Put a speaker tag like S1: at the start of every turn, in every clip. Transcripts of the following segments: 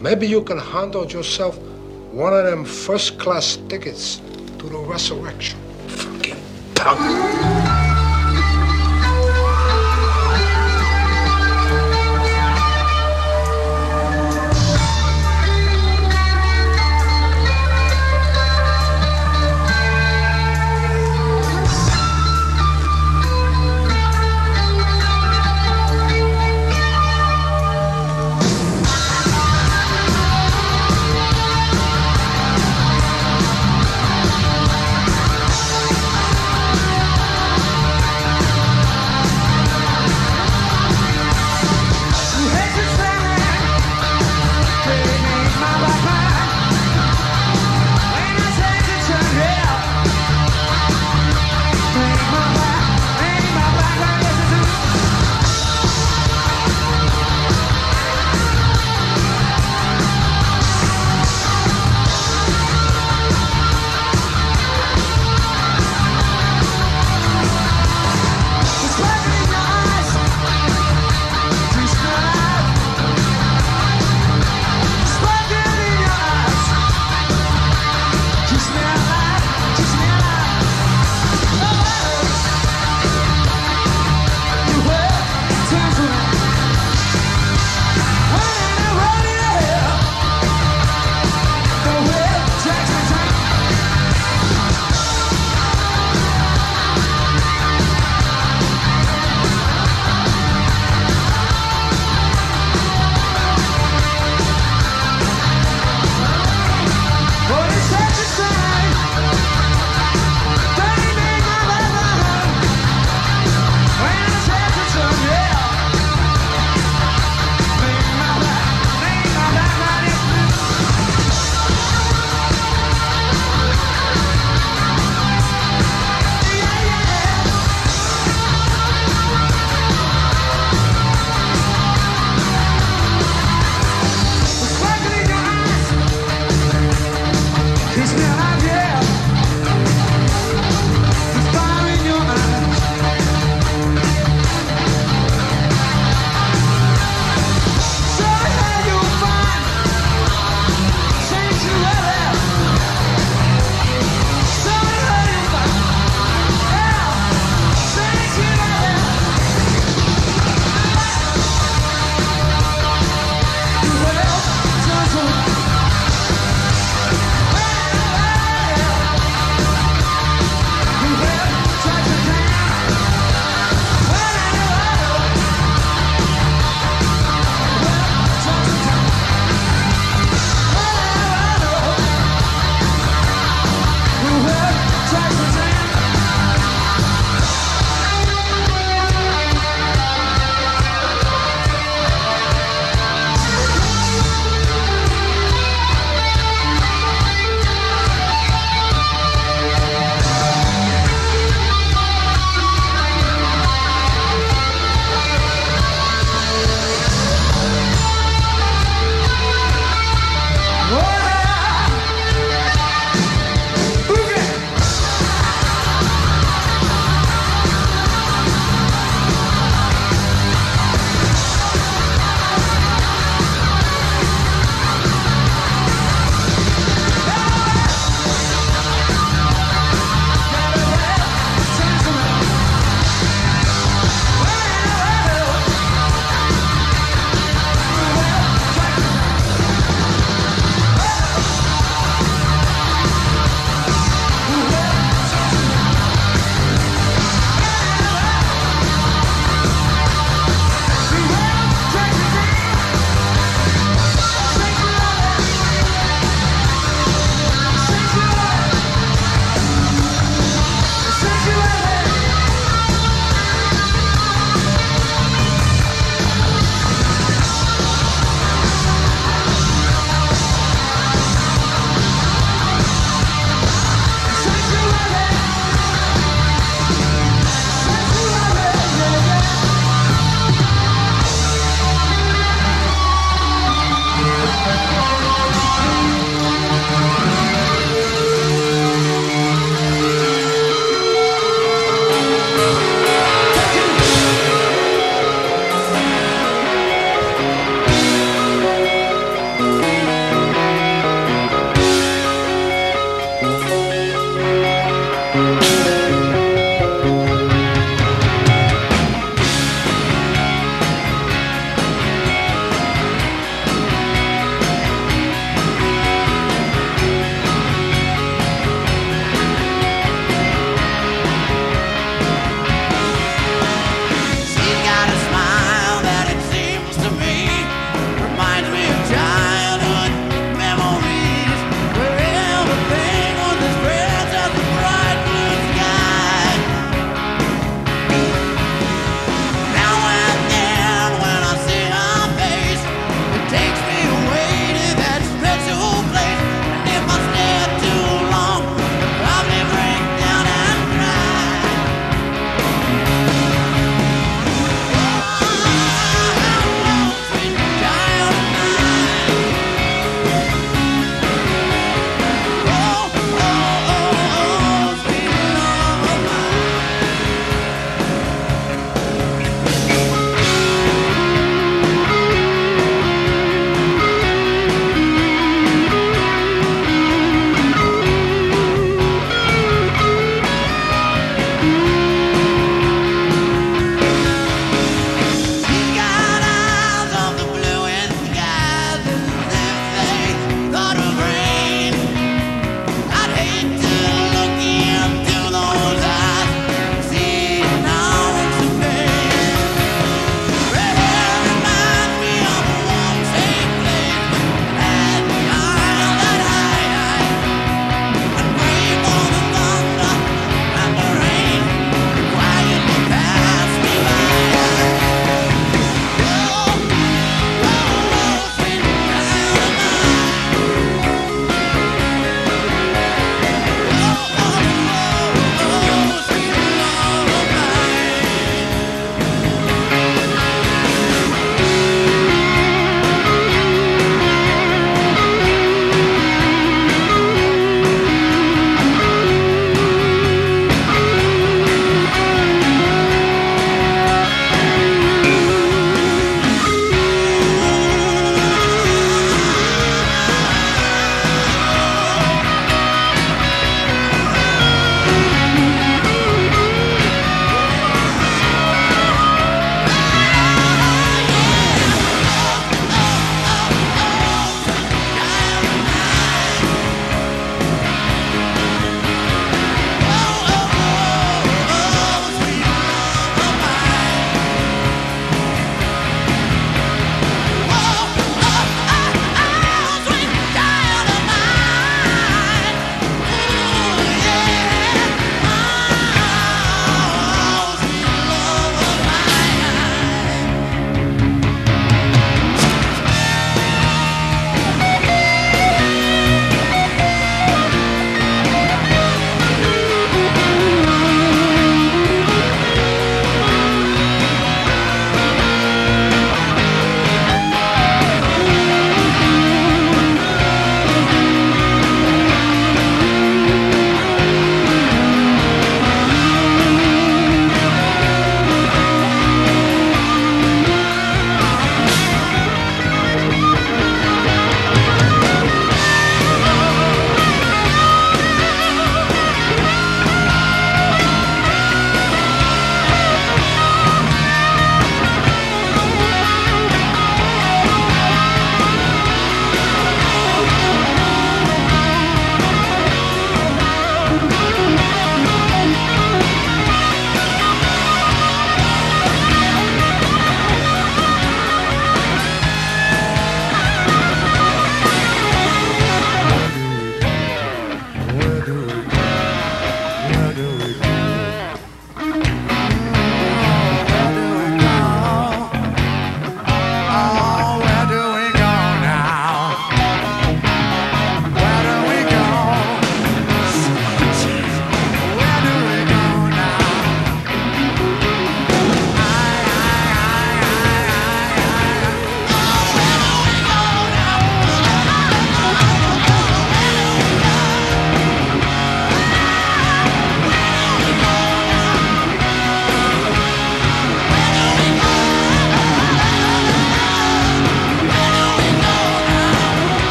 S1: Maybe you can handle yourself one of them first class tickets to the resurrection. Fucking punk.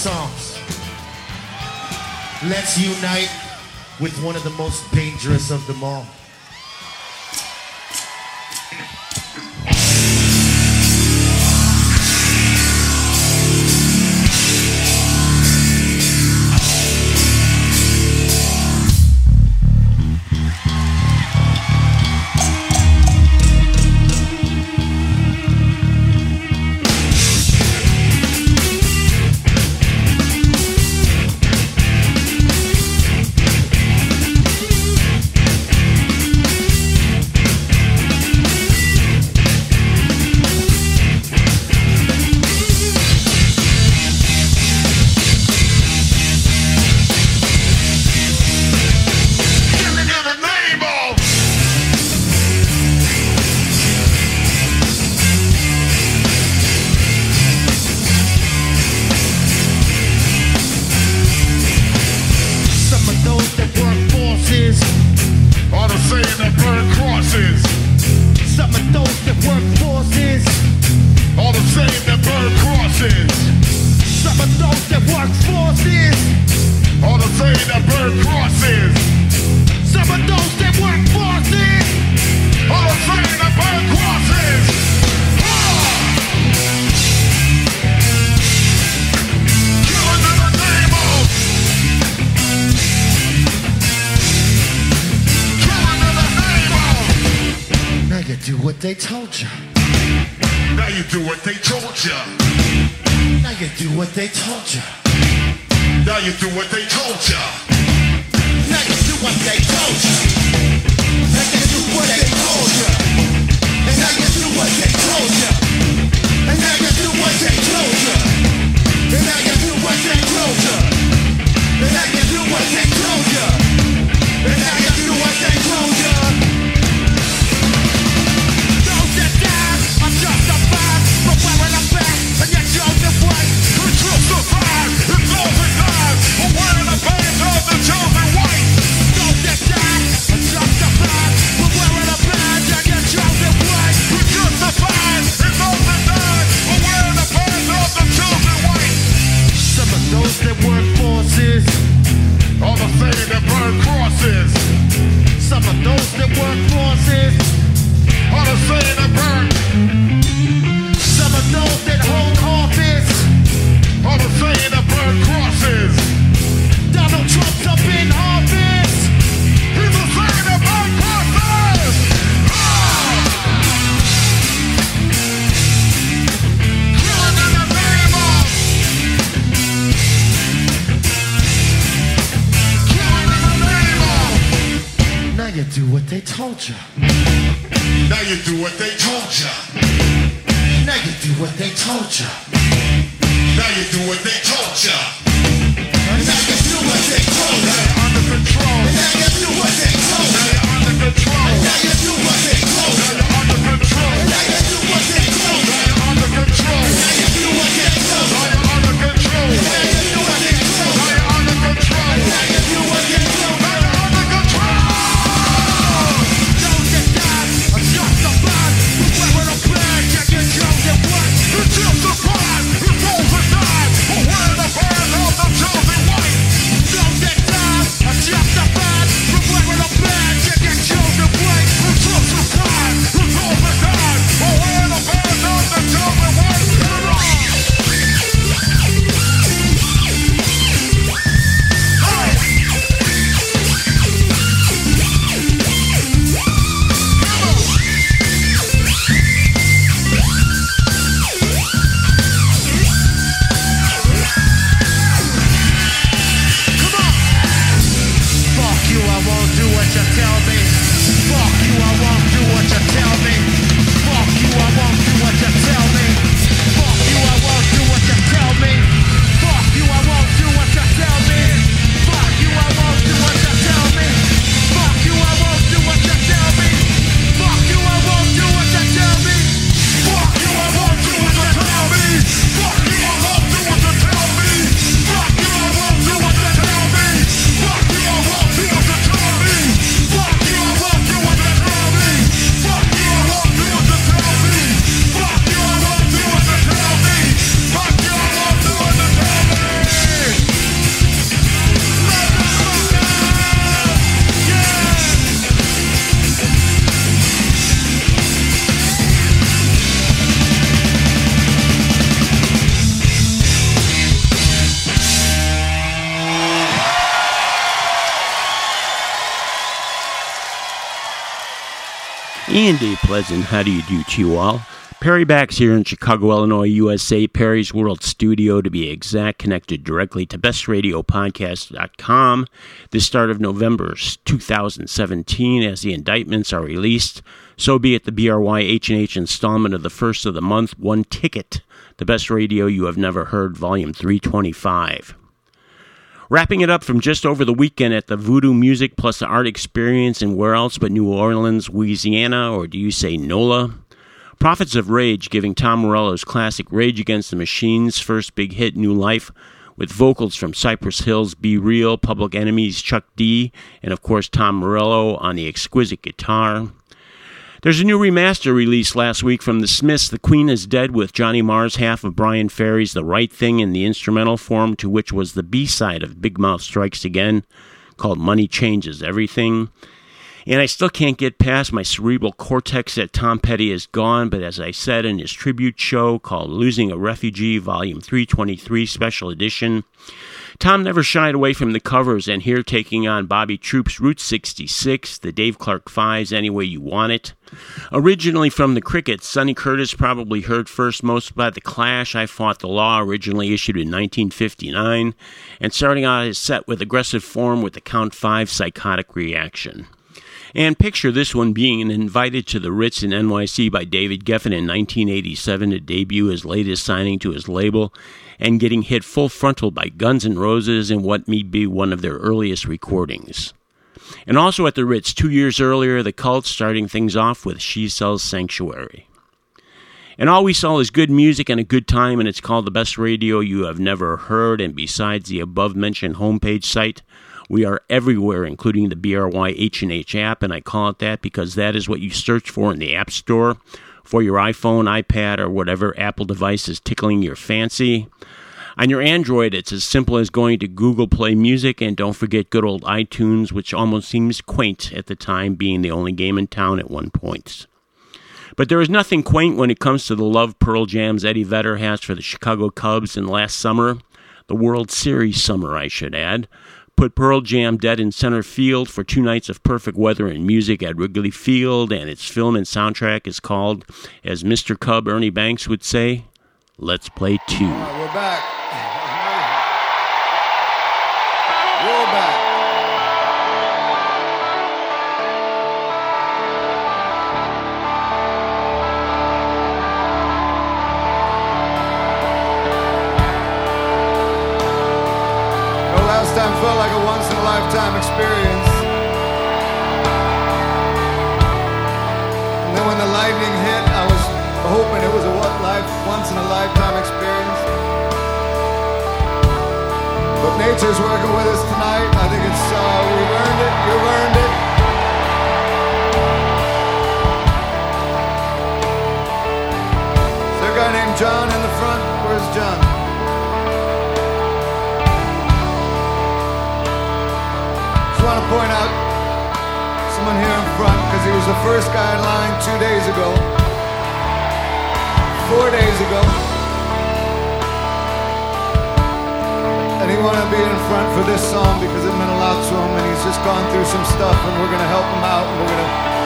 S2: songs. Let's unite with one of the most dangerous of them all. And a
S3: pleasant how do you do to you all. Perry Backs here in Chicago, Illinois, USA, Perry's World Studio to be exact, connected directly to bestradiopodcast.com. The start of November 2017 as the indictments are released. So be it the BRY H&H installment of the first of the month, one ticket, the best radio you have never heard, volume 325. Wrapping it up from just over the weekend at the Voodoo Music plus the Art Experience in where else but New Orleans, Louisiana, or do you say NOLA? Prophets of Rage giving Tom Morello's classic Rage Against the Machine's first big hit, New Life, with vocals from Cypress Hill's B-Real, Public Enemy's, Chuck D, and of course Tom Morello on the exquisite guitar. There's a new remaster released last week from The Smiths, The Queen is Dead, with Johnny Marr's half of Bryan Ferry's The Right Thing in the instrumental form, to which was the B side of Big Mouth Strikes Again, called Money Changes Everything. And I still can't get past my cerebral cortex that Tom Petty is gone, but as I said in his tribute show called Losing a Refugee, Volume 323, Special Edition, Tom never shied away from the covers, and here taking on Bobby Troup's Route 66, the Dave Clark Fives, Any Way You Want It. Originally from the Crickets, Sonny Curtis probably heard first most by The Clash, I Fought the Law, originally issued in 1959, and starting out his set with aggressive form with the Count 5 Psychotic Reaction. And picture this one being invited to the Ritz in NYC by David Geffen in 1987 to debut his latest signing to his label, and getting hit full frontal by Guns N' Roses in what may be one of their earliest recordings. And also at the Ritz two years earlier, the cult starting things off with She Sells Sanctuary. And all we saw is good music and a good time, and it's called the best radio you have never heard. And besides the above mentioned homepage site, we are everywhere, including the BRY H&H app, and I call it that because that is what you search for in the App Store for your iPhone, iPad, or whatever Apple device is tickling your fancy. On your Android, it's as simple as going to Google Play Music, and don't forget good old iTunes, which almost seems quaint at the time, being the only game in town at one point. But there is nothing quaint when it comes to the love Pearl Jam's Eddie Vedder has for the Chicago Cubs in last summer, the World Series summer, I should add. Put Pearl Jam dead in center field for two nights of perfect weather and music at Wrigley Field, and its film and soundtrack is called, as Mr. Cub Ernie Banks would say, Let's Play Two.
S4: Right, we're back. We're back. Felt like a once in a lifetime experience. And then when the lightning hit, I was hoping it was a once in a lifetime experience. But nature's working with us tonight. I think it's uh, we've earned it. You've earned it. There a guy named John point out someone here in front because he was the first guy in line two days ago, four days ago. And he wanted to be in front for this song because it meant a lot to him and he's just gone through some stuff and we're going to help him out and we're going to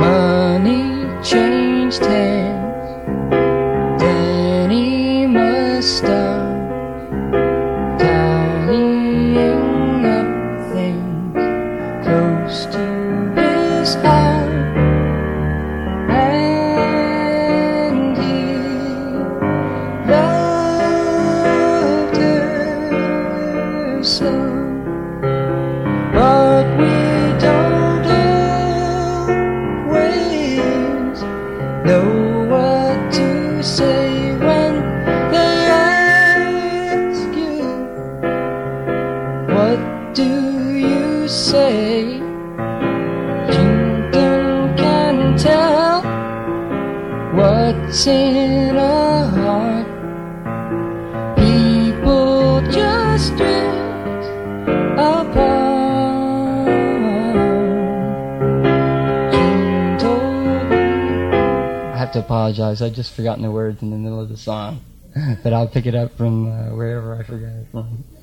S5: Money changed hands. was. I just forgotten the words in the middle of the song, but I'll pick it up from uh, wherever I forgot it from.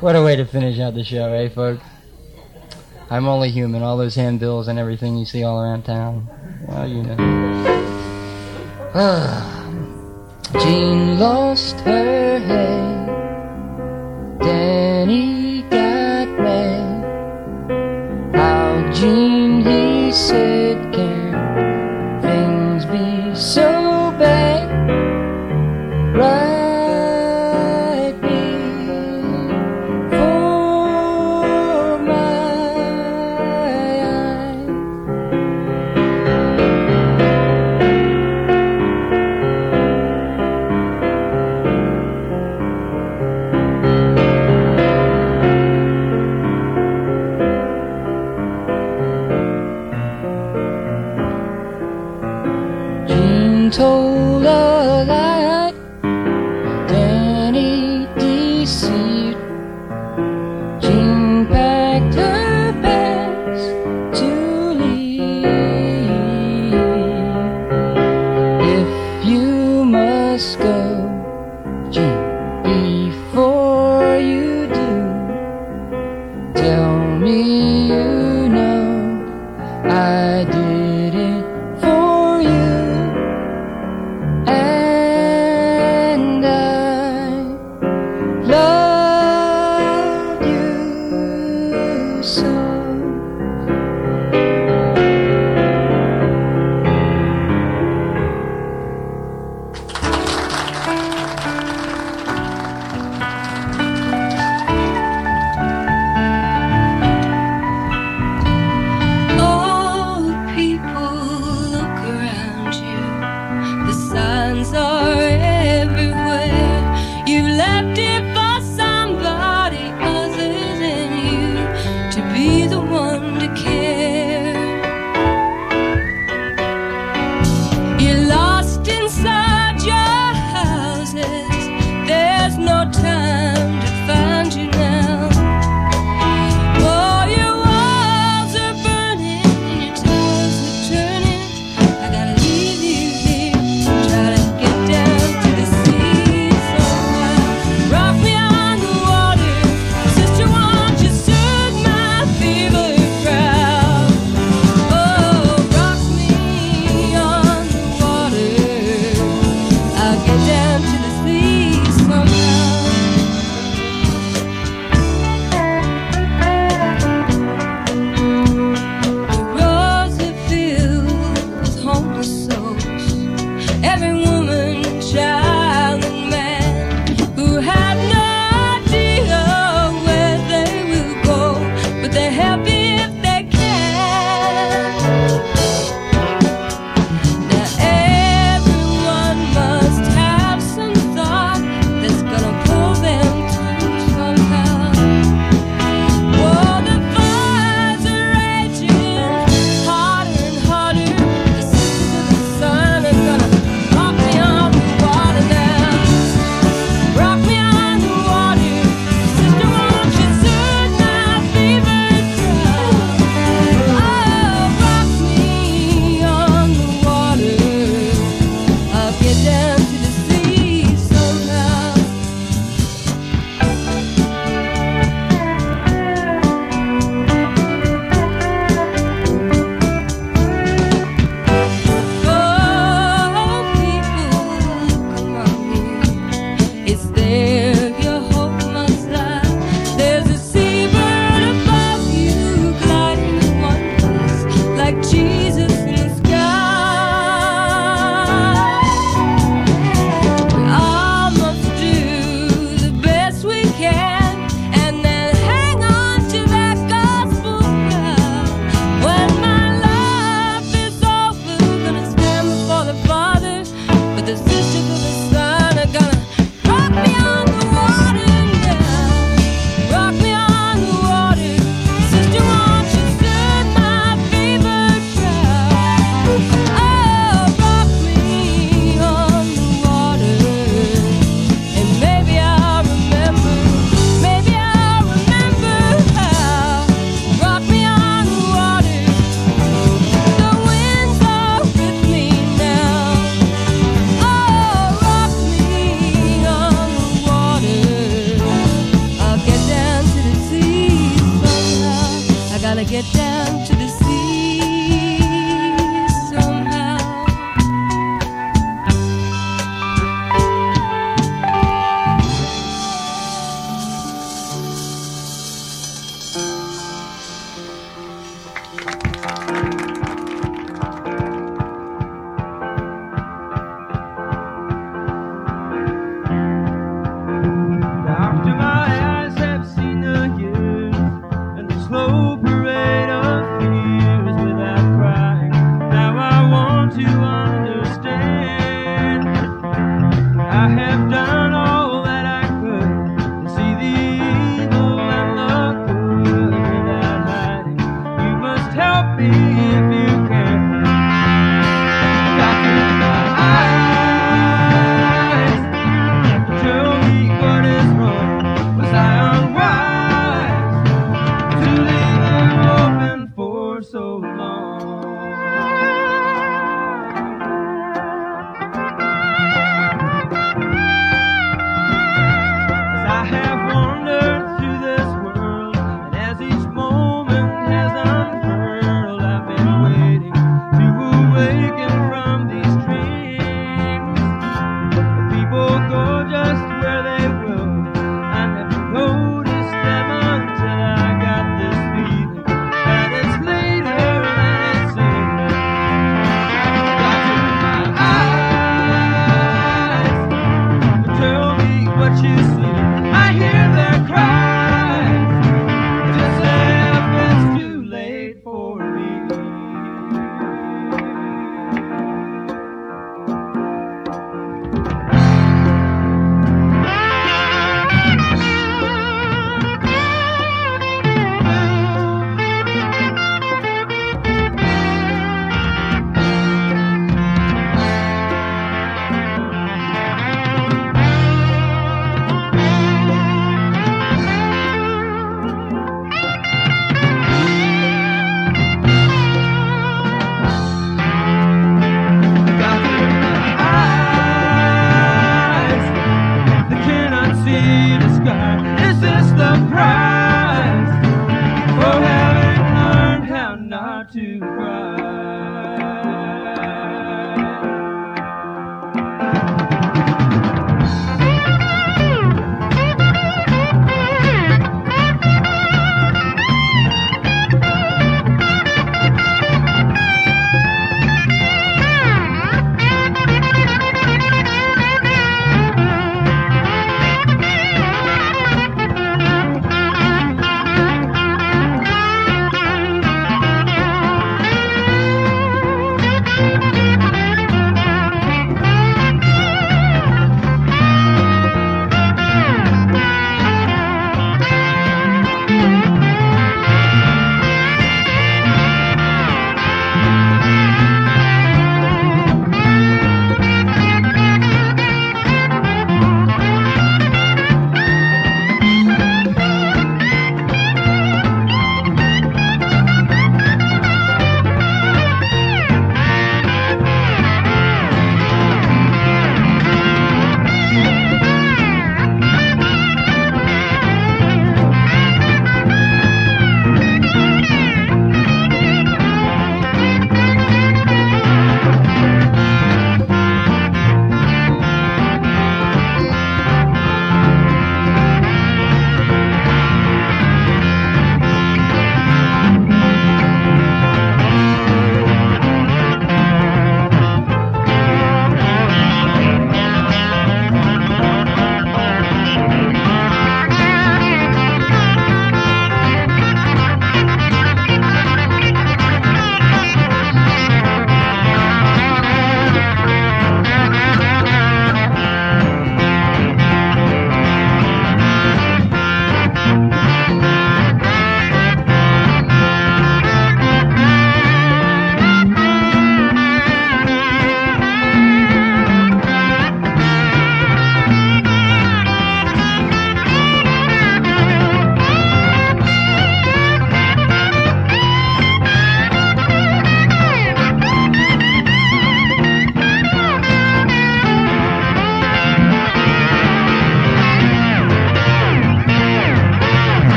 S5: What a way to finish out the show, eh, folks? I'm only human. All those handbills and everything you see all around town. Well, you know. Jean lost her
S6: head.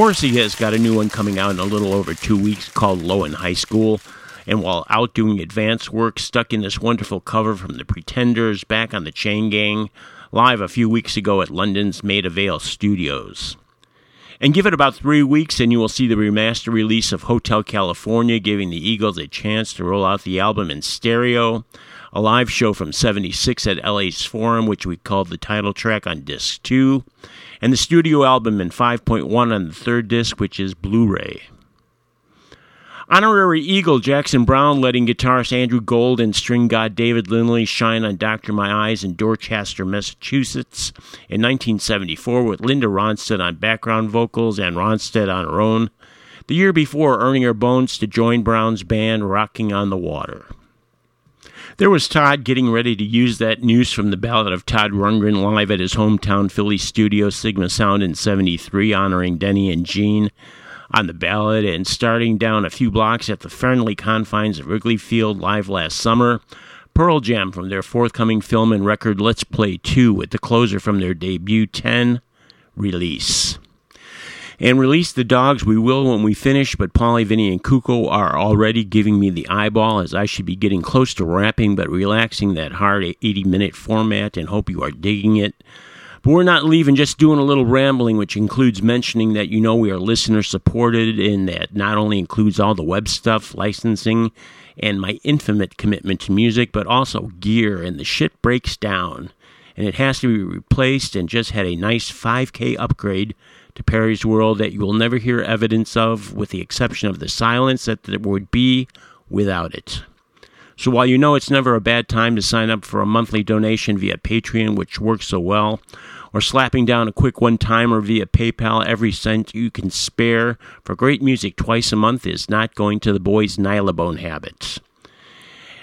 S3: Morrissey has got a new one coming out in a little over two weeks called Low in High School. And while out doing advance work, stuck in this wonderful cover from the Pretenders back on the Chain Gang, live a few weeks ago at London's Maida Vale Studios. And give it about three weeks, and you will see the remaster release of Hotel California, giving the Eagles a chance to roll out the album in stereo. A live show from 76 at LA's Forum, which we called the title track on disc 2. And the studio album in 5.1 on the third disc, which is Blu ray. Honorary Eagle Jackson Browne letting guitarist Andrew Gold and string god David Lindley shine on Doctor My Eyes in Dorchester, Massachusetts in 1974 with Linda Ronstadt on background vocals and Ronstadt on her own. The year before earning her bones to join Browne's band Rocking on the Water. There was Todd getting ready to use that news from the ballad of Todd Rundgren live at his hometown Philly studio Sigma Sound in 73 honoring Denny and Jean on the ballad and starting down a few blocks at the friendly confines of Wrigley Field live last summer. Pearl Jam from their forthcoming film and record Let's Play 2 with the closer from their debut 10 release. And release the dogs we will when we finish, but Polly, Vinny, and Kuko are already giving me the eyeball as I should be getting close to wrapping but relaxing that hard 80 minute format and hope you are digging it. But we're not leaving just doing a little rambling, which includes mentioning that you know we are listener supported and that not only includes all the web stuff, licensing, and my infinite commitment to music, but also gear, and the shit breaks down. And it has to be replaced and just had a nice 5K upgrade to Perry's World that you will never hear evidence of, with the exception of the silence that there would be without it. So while you know it's never a bad time to sign up for a monthly donation via Patreon, which works so well, or slapping down a quick one timer via PayPal, every cent you can spare for great music twice a month is not going to the boys' Nylabone habits.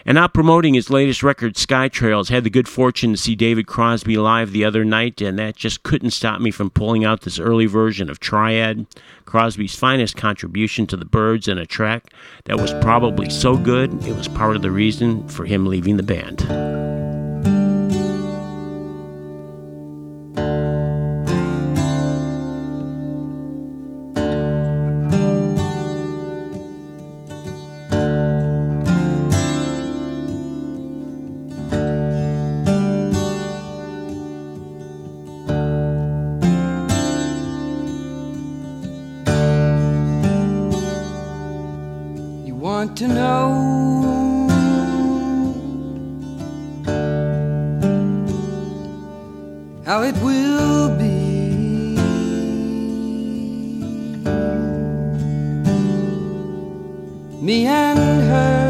S3: And now promoting his latest record, Sky Trails, had the good fortune to see David Crosby live the other night, and that just couldn't stop me from pulling out this early version of Triad, Crosby's finest contribution to the Byrds, and a track that was probably so good it was part of the reason for him leaving the band.
S5: To know how it will be. Me and her,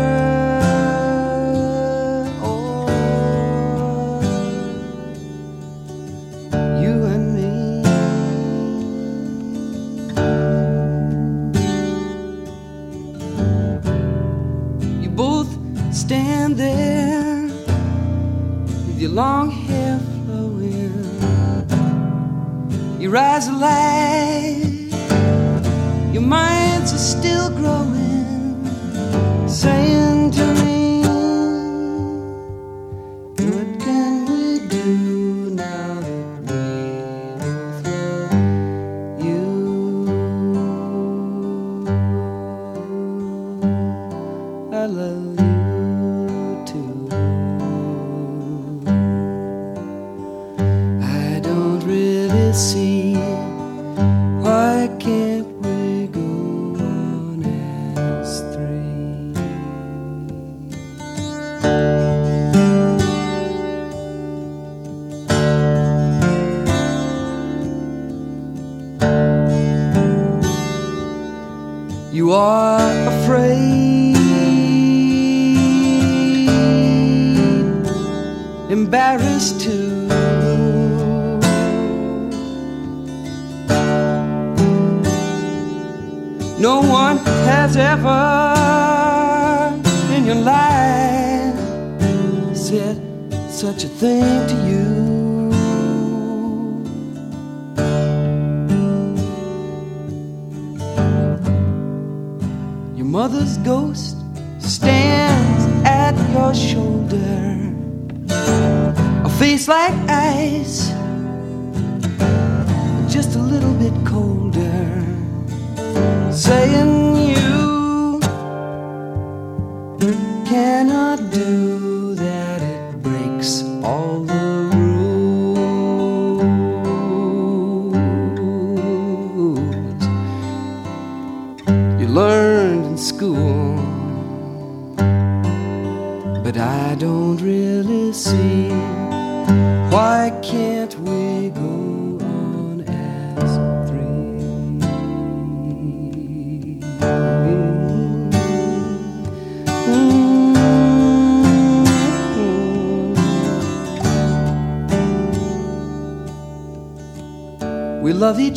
S5: long hair flowing, your eyes alight, your minds are still growing, saying to me,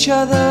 S5: each other.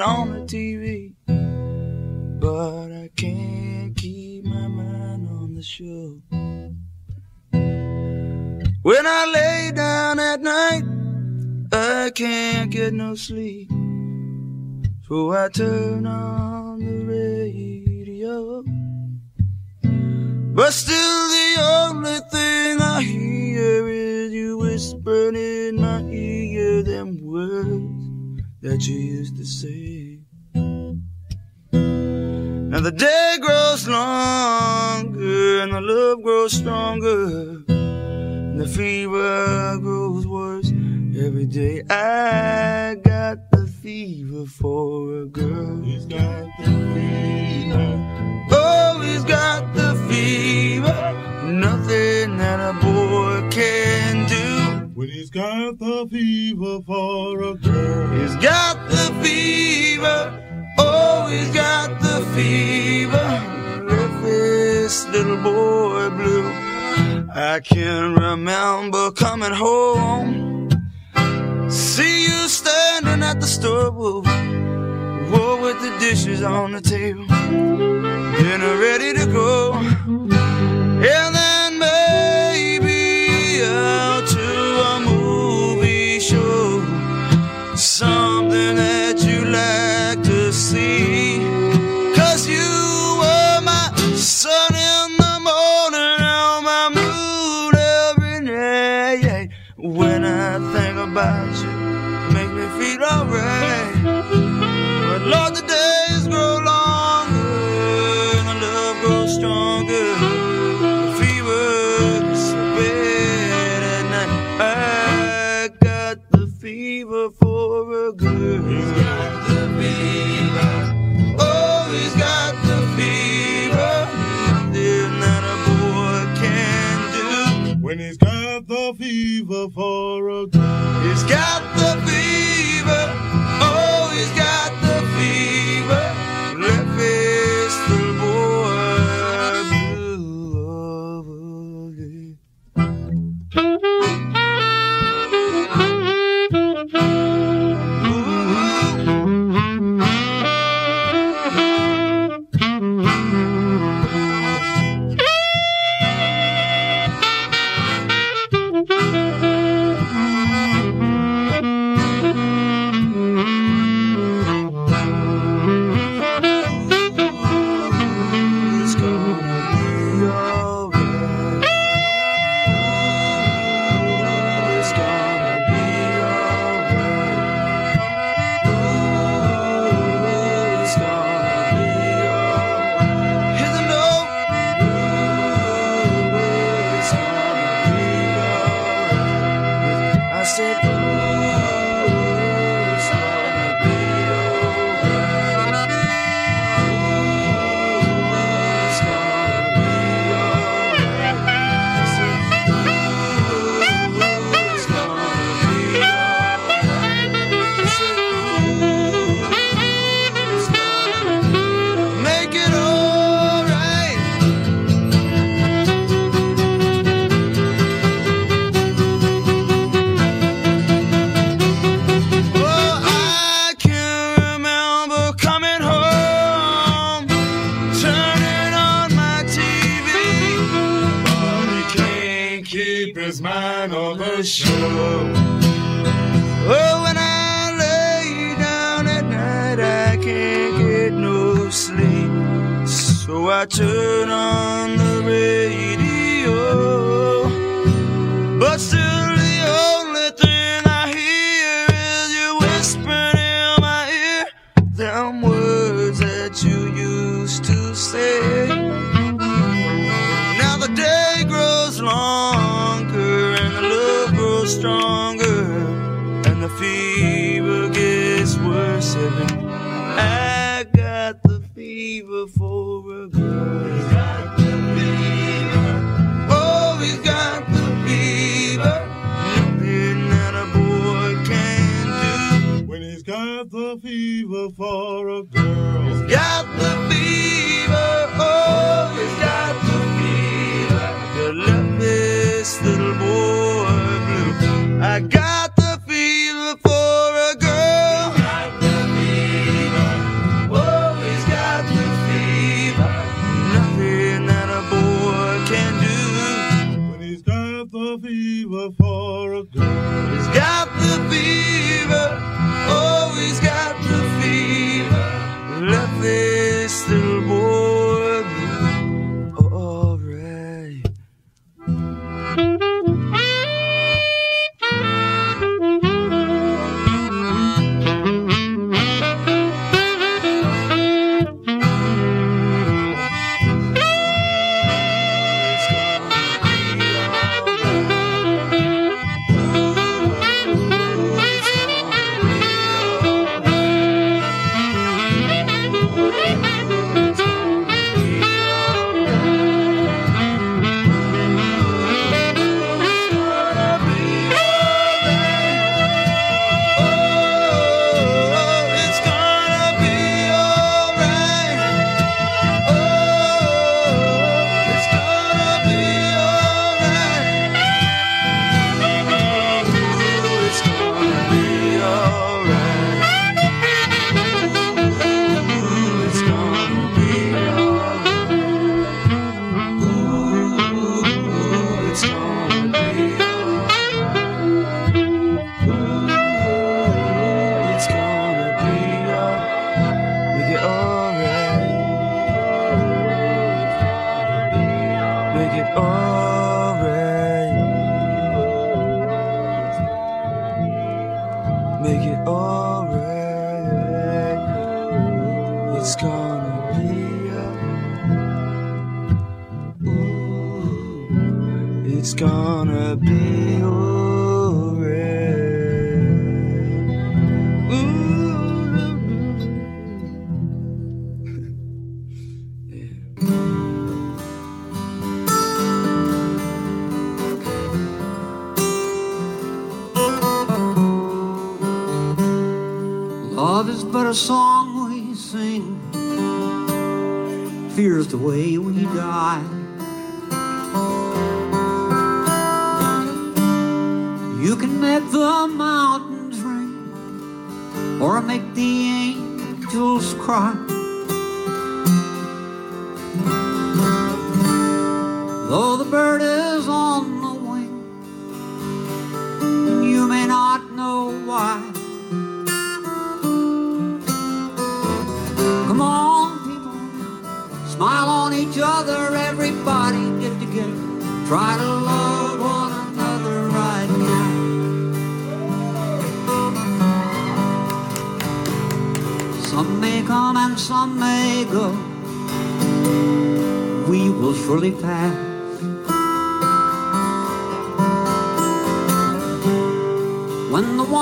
S5: On
S7: the TV, but I can't keep my mind on the show. When I lay down at night, I can't get no sleep, so I turn on the radio. But still, the only thing I hear is you whispering in my ear them words that you used to say. Now the day grows longer and the love grows stronger. And the fever grows worse every day. I got the fever for a girl. He's got the fever. Oh, he's got the fever. Nothing that a boy can do.
S8: When he's got the fever for a girl.
S7: He's got the fever. Oh, he's got the fever. Left this little boy blue. I can remember coming home. See you standing at the stove. Whoa, with the dishes on the table. Dinner ready to go. And for a girl. He's got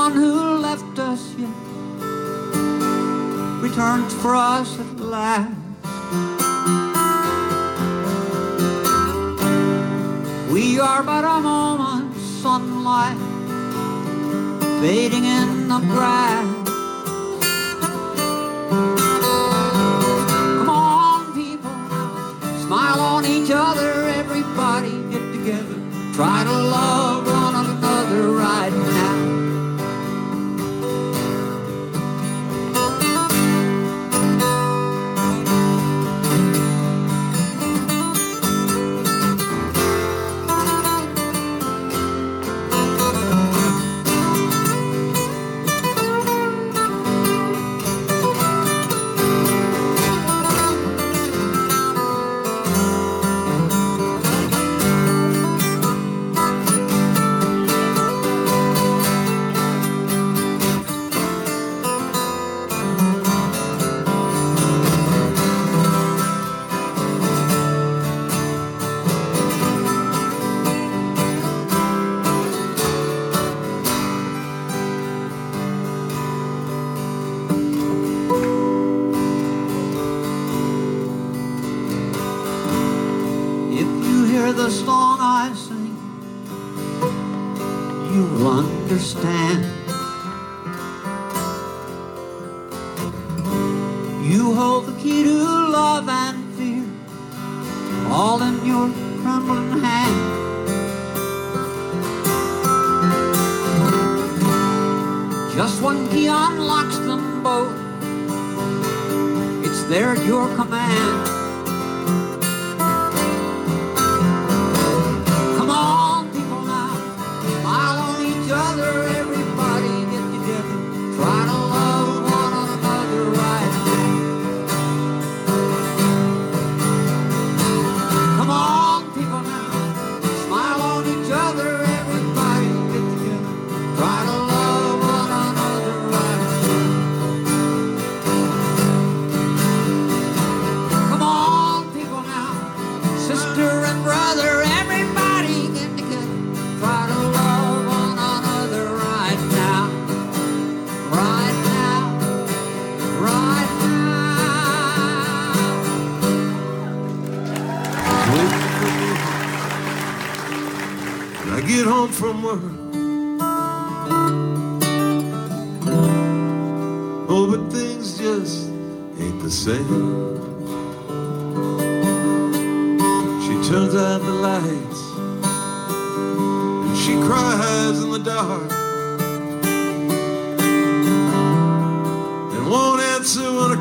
S9: one who left us yet returns for us at last. We are but a moment's sunlight fading in the grass. Come on, people, smile on each other, everybody get together, try to love.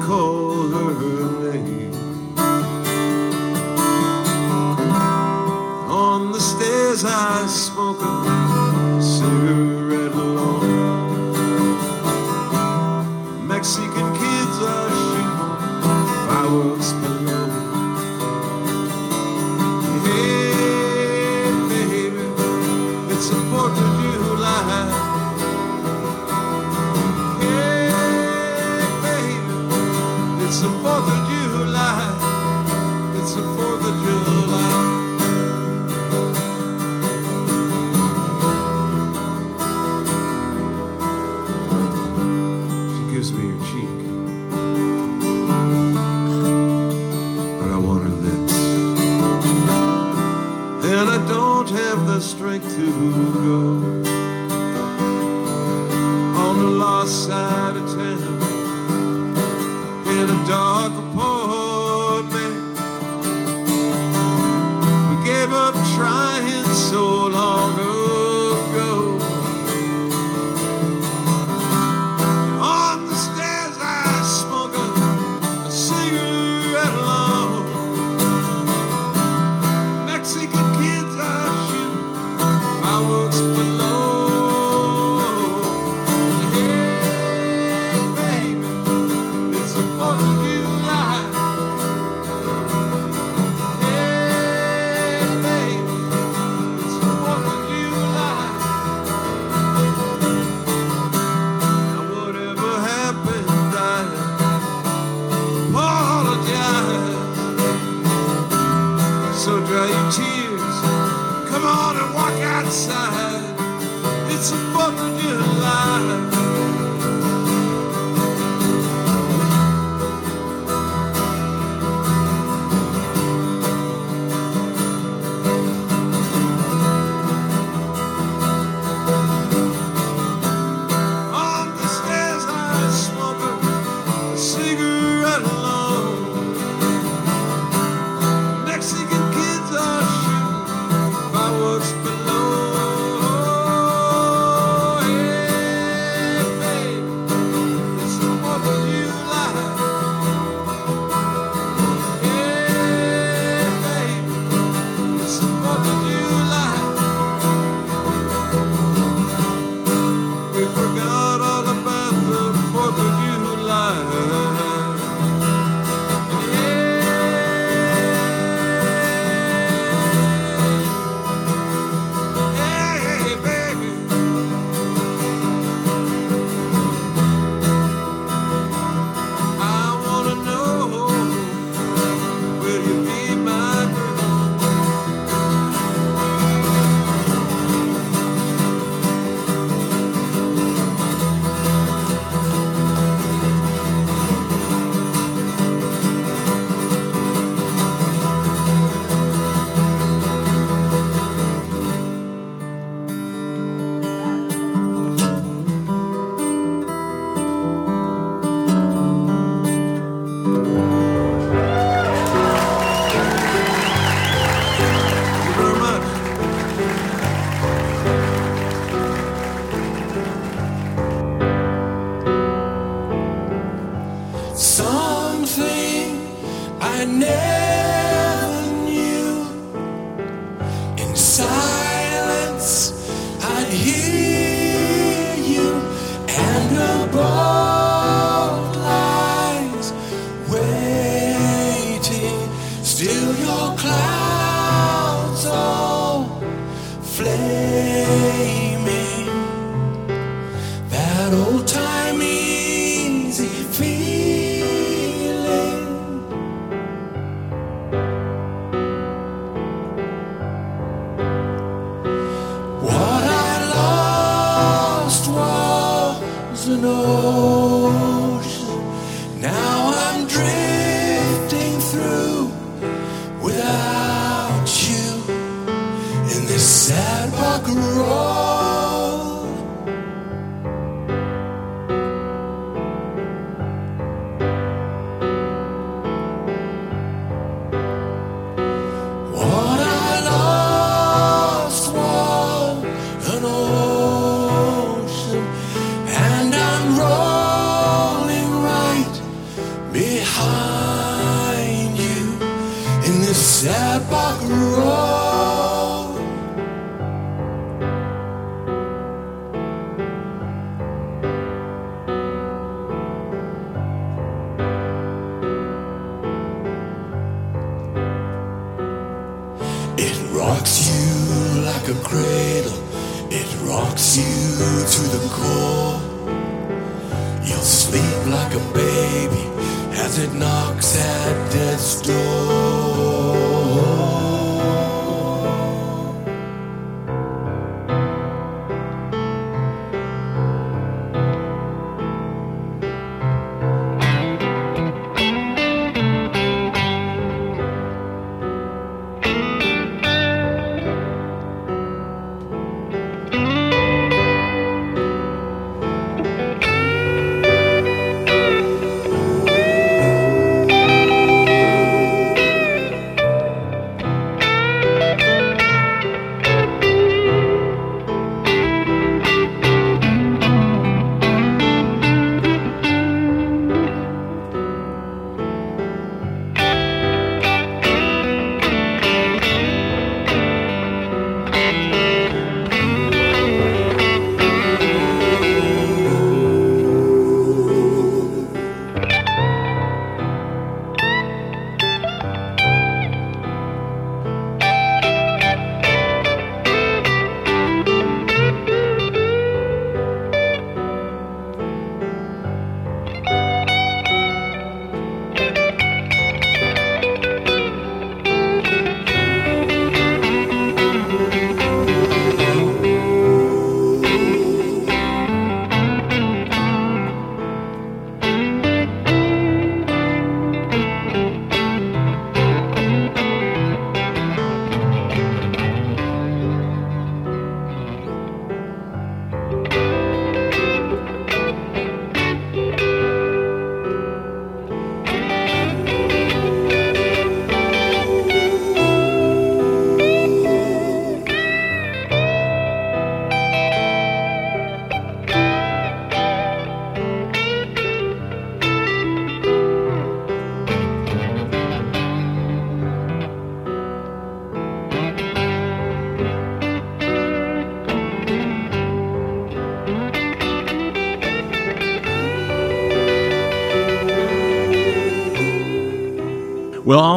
S10: Answer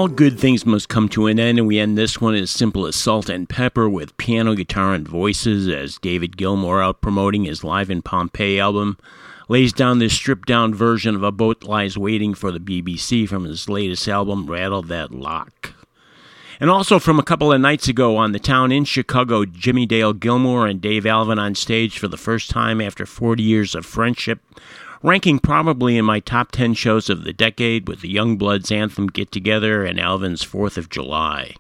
S7: all
S3: good things must come to an end, and we end this one as simple as salt and pepper with piano, guitar, and voices as David Gilmour, out promoting his Live in Pompeii album, lays down this stripped down version of A Boat Lies Waiting for the BBC from his latest album, Rattle That Lock. And also from a couple of nights ago on the town in Chicago, Jimmie Dale Gilmore and Dave Alvin on stage for the first time after 40 years of friendship, ranking probably in my top 10 shows of the decade with the Youngbloods Anthem Get Together and Alvin's 4th of July.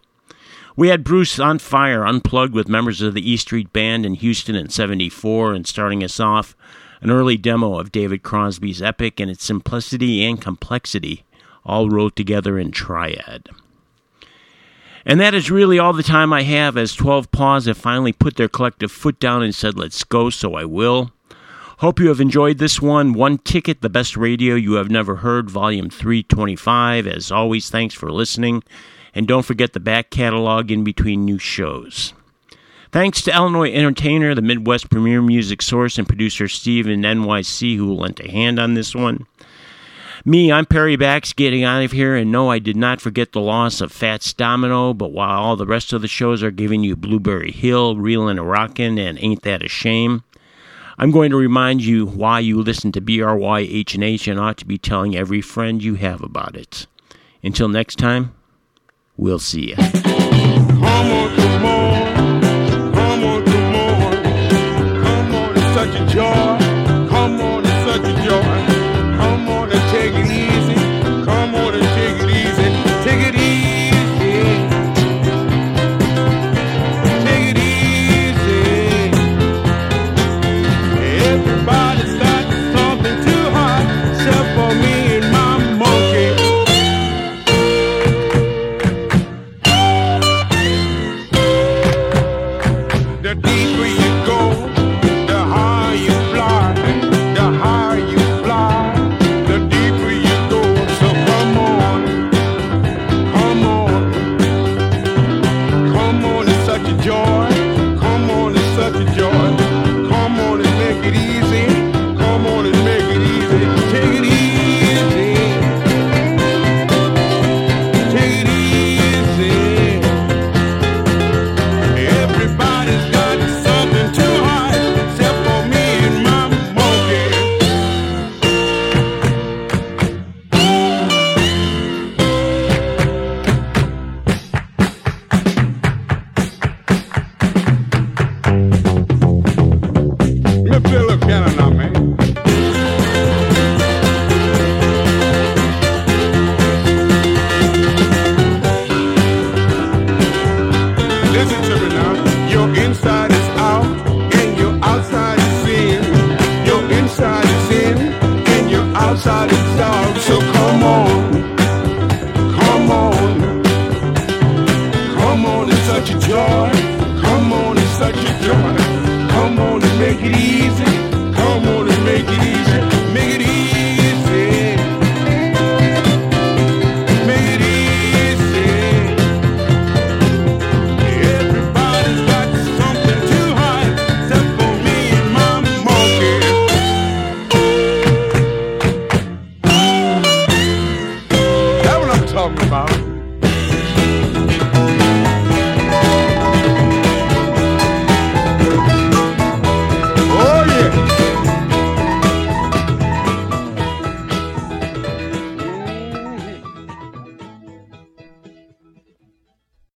S3: We had Bruce on Fire unplugged with members of the E Street Band in Houston in 74, and starting us off, an early demo of David Crosby's Epic and its simplicity and complexity, all rolled together in triad. And that is really all the time I have, as 12 Paws have finally put their collective foot down and said, let's go, so I will. Hope you have enjoyed this one. One Ticket, the best radio you have never heard, volume 325. As always, thanks for listening. And don't forget the back catalog in between new shows. Thanks to Illinois Entertainer, the Midwest premier music source, and producer Steve in NYC who lent a hand on this one. Me, I'm Perry Bax getting out of here, and no, I did not forget the loss of Fats Domino, but while all the rest of the shows are giving you Blueberry Hill, Reelin' and Rockin', and Ain't That a Shame, I'm going to remind you why you listen to BRYH and H and ought to be telling every friend you have about it. Until next time, we'll see you.